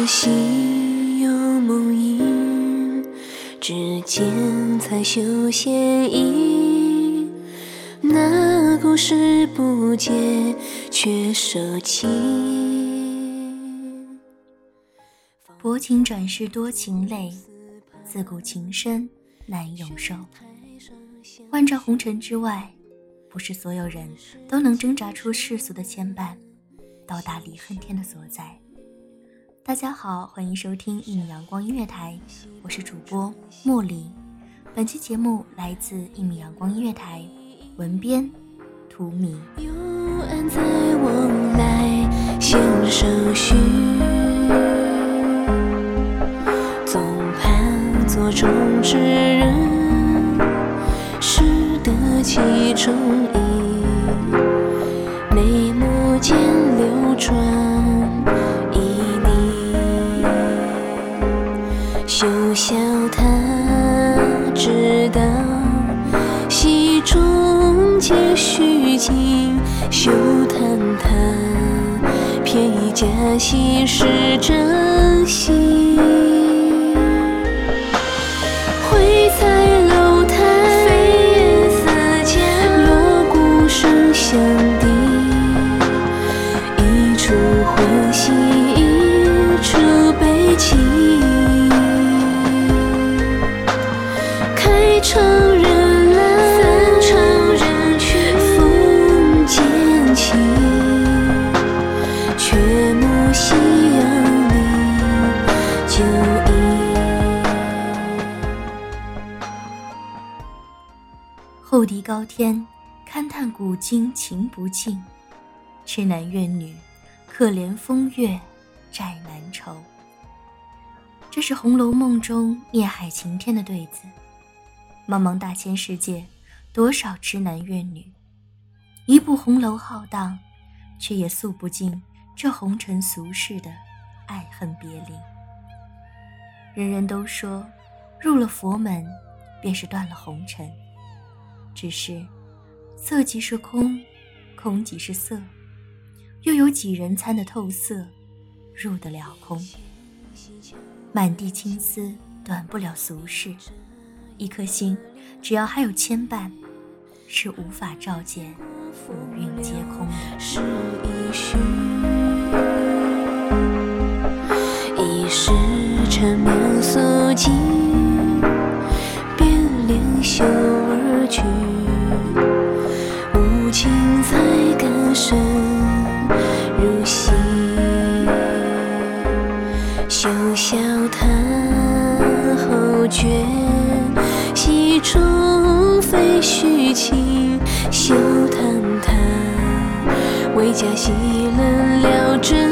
儿时心有梦萦，只见彩绣线衣。那故事不解，却舍弃。薄情转世多情泪，自古情深难永寿。万丈红尘之外，不是所有人都能挣扎出世俗的牵绊，到达离恨天的所在。大家好，欢迎收听一米阳光音乐台，我是主播茉莉。本期节目来自一米阳光音乐台，文编图米。幽暗在往来，弦手续，总盼做中之人，识得其中意，眉目间流转。以假戏是真心。高天，勘探古今情不尽；痴男怨女，可怜风月债难酬。这是《红楼梦》中孽海情天的对子。茫茫大千世界，多少痴男怨女，一部红楼浩荡，却也诉不尽这红尘俗世的爱恨别离。人人都说，入了佛门，便是断了红尘。只是，色即是空，空即是色，又有几人参得透色，入得了空？满地青丝，短不了俗世。一颗心，只要还有牵绊，是无法照见五蕴皆空的。一虚，一时缠绵素净，变脸羞去，无情才感深入心。休笑叹后觉。戏中非虚情，休叹叹为假戏冷了真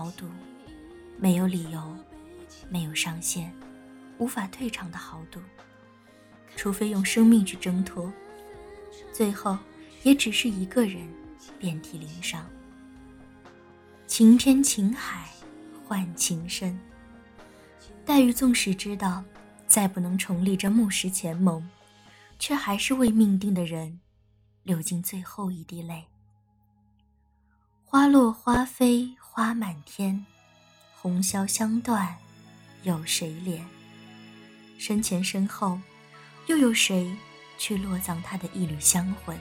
豪赌，没有理由，没有上限，无法退场的豪赌。除非用生命去挣脱，最后也只是一个人遍体鳞伤。情偏情海，换情深。黛玉纵使知道再不能重立这木石前盟，却还是为命定的人流尽最后一滴泪。花落花飞花满天，红消香断，有谁怜？身前身后，又有谁去落葬他的一缕香魂？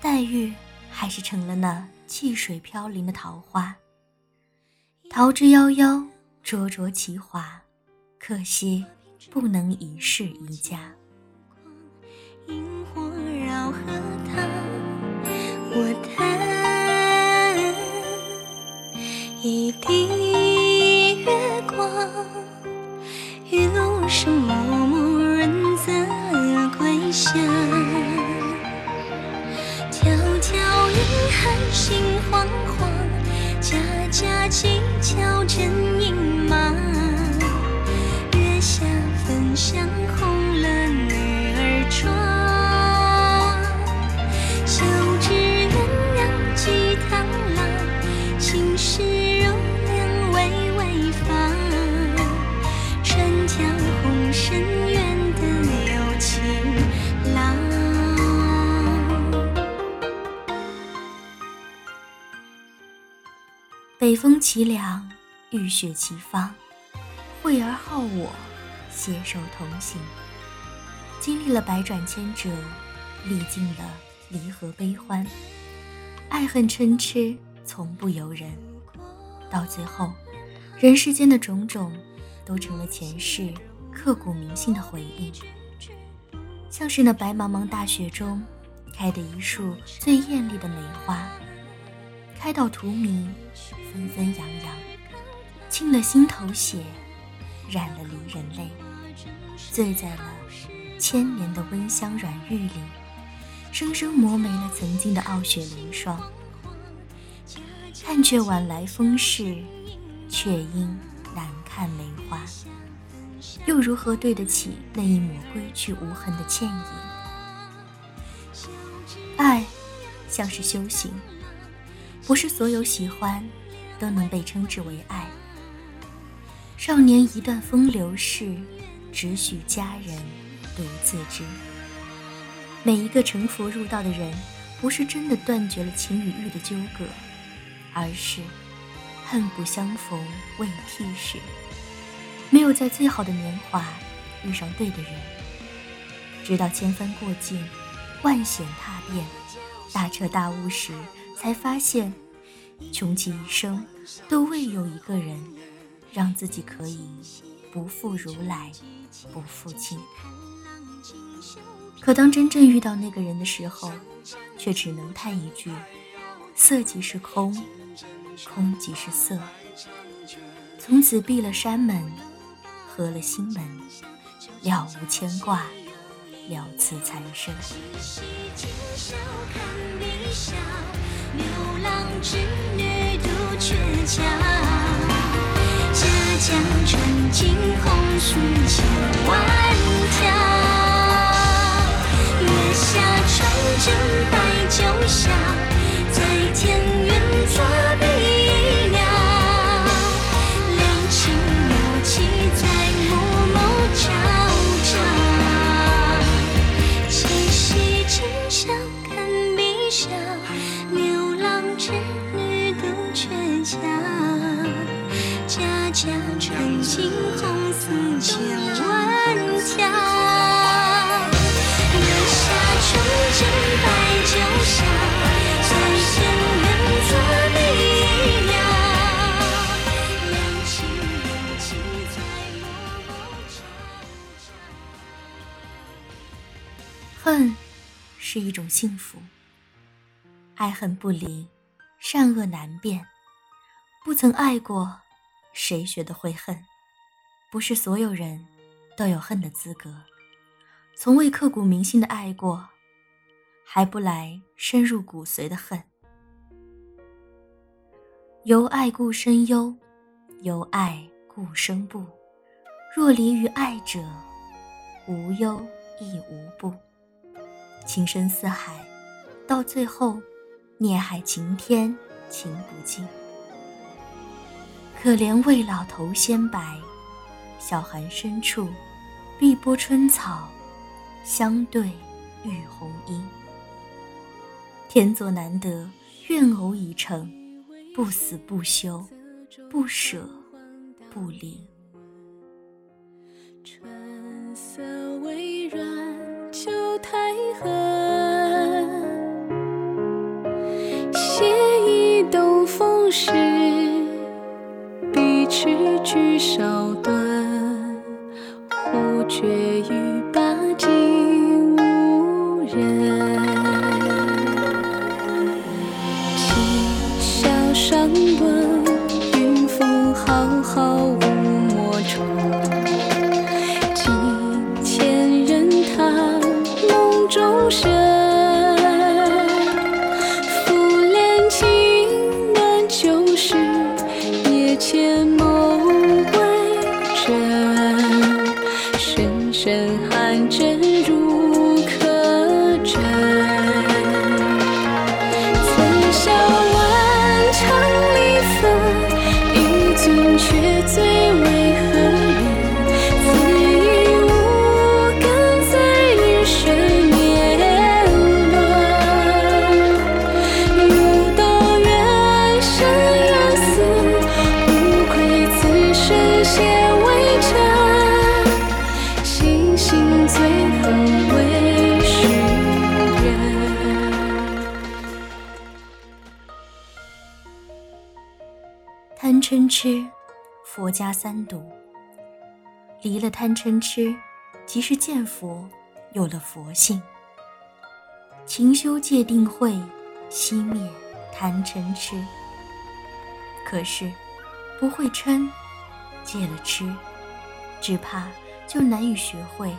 黛玉还是成了那汽水飘零的桃花，桃之夭夭，灼灼其华，可惜不能一世一家。萤火绕河塘，我叹。一滴北风凄凉，雨雪齐芳，惠儿好我，携手同行。经历了百转千折，历尽了离合悲欢，爱恨嗔痴从不由人。到最后，人世间的种种，都成了前世刻骨铭心的回忆。像是那白茫茫大雪中，开的一束最艳丽的梅花。开到荼蘼，纷纷扬扬，沁了心头血，染了离人泪，醉在了千年的温香软玉里，生生磨没了曾经的傲雪凌霜。看却晚来风势，却因难看梅花，又如何对得起那一抹归去无痕的倩影？爱，像是修行。不是所有喜欢都能被称之为爱。少年一段风流事，只许佳人独自知。每一个成佛入道的人，不是真的断绝了情与欲的纠葛，而是恨不相逢未替时，没有在最好的年华遇上对的人，直到千帆过尽，万险踏遍，大彻大悟时。才发现，穷其一生都未有一个人让自己可以不负如来，不负卿。可当真正遇到那个人的时候，却只能叹一句：色即是空，空即是色。从此闭了山门，合了心门，了无牵挂，了此残生，七夕天笑看碧霄，牛郎织女渡鹊桥，家家春金红须千万条，月下穿针摆酒笑，在田园作。春青红丝千万条月下纯真白酒香作恨是一种幸福爱恨不离善恶难辨不曾爱过谁学得会恨？不是所有人都有恨的资格。从未刻骨铭心的爱过，还不来深入骨髓的恨。由爱故生忧，由爱故生怖。若离于爱者，无忧亦无怖。情深似海，到最后，孽海情天，情不尽。可怜未老头先白，小寒深处，碧波春草，相对浴红衣。天作难得，愿偶已成。不死不休，不舍不离。春色微软，秋苔痕。写意东风时，笔迟句少顿。忽觉欲罢竟无人。上论云风浩浩无墨重，几千人踏梦中声。拂帘轻暖旧时，夜千此生先为尘。星星最后为世人。贪嗔痴。佛家三毒，离了贪嗔痴，即是见佛，有了佛性。勤修戒定慧，熄灭贪嗔痴。可是不会嗔，戒了痴，只怕就难以学会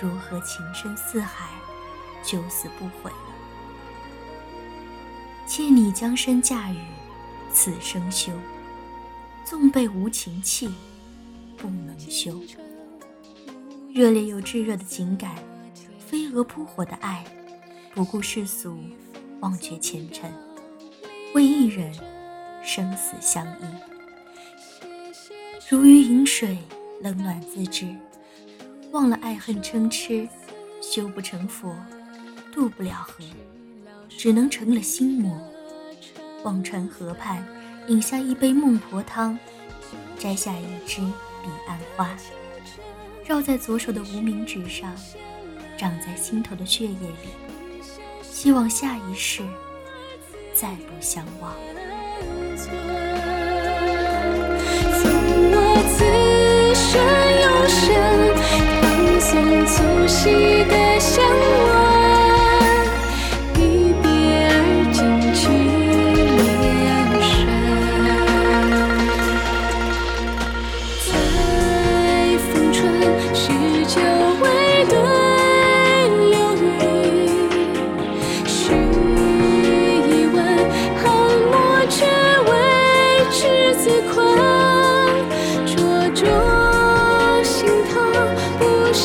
如何情深似海，九死不悔了。妾你将身嫁与此生休。纵被无情弃，不能休。热烈又炙热的情感，飞蛾扑火的爱，不顾世俗，忘却前尘，为一人生死相依。如鱼饮水，冷暖自知。忘了爱恨嗔痴，修不成佛，渡不了河，只能成了心魔。忘川河畔。饮下一杯孟婆汤，摘下一支彼岸花，绕在左手的无名指上，长在心头的血液里。希望下一世再不相忘。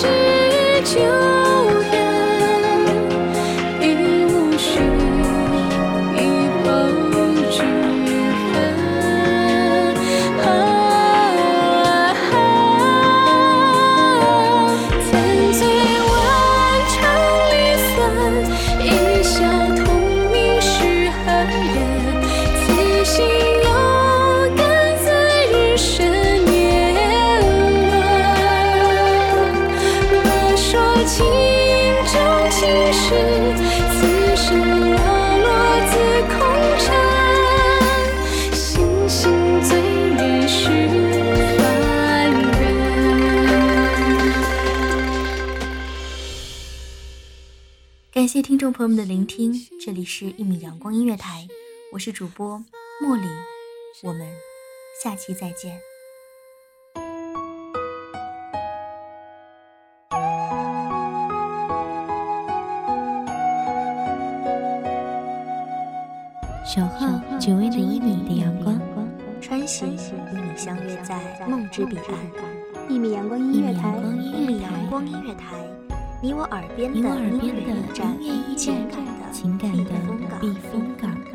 说起。谢听众朋友们的聆听，这里是一米阳光音乐台，我是主播茉莉，我们下期再见。守候只为那一米的阳光，穿行与你相约在梦之彼岸。一米阳光音乐台，一米阳光音乐台，你我耳边的音乐驿站，情感的情感的避风港。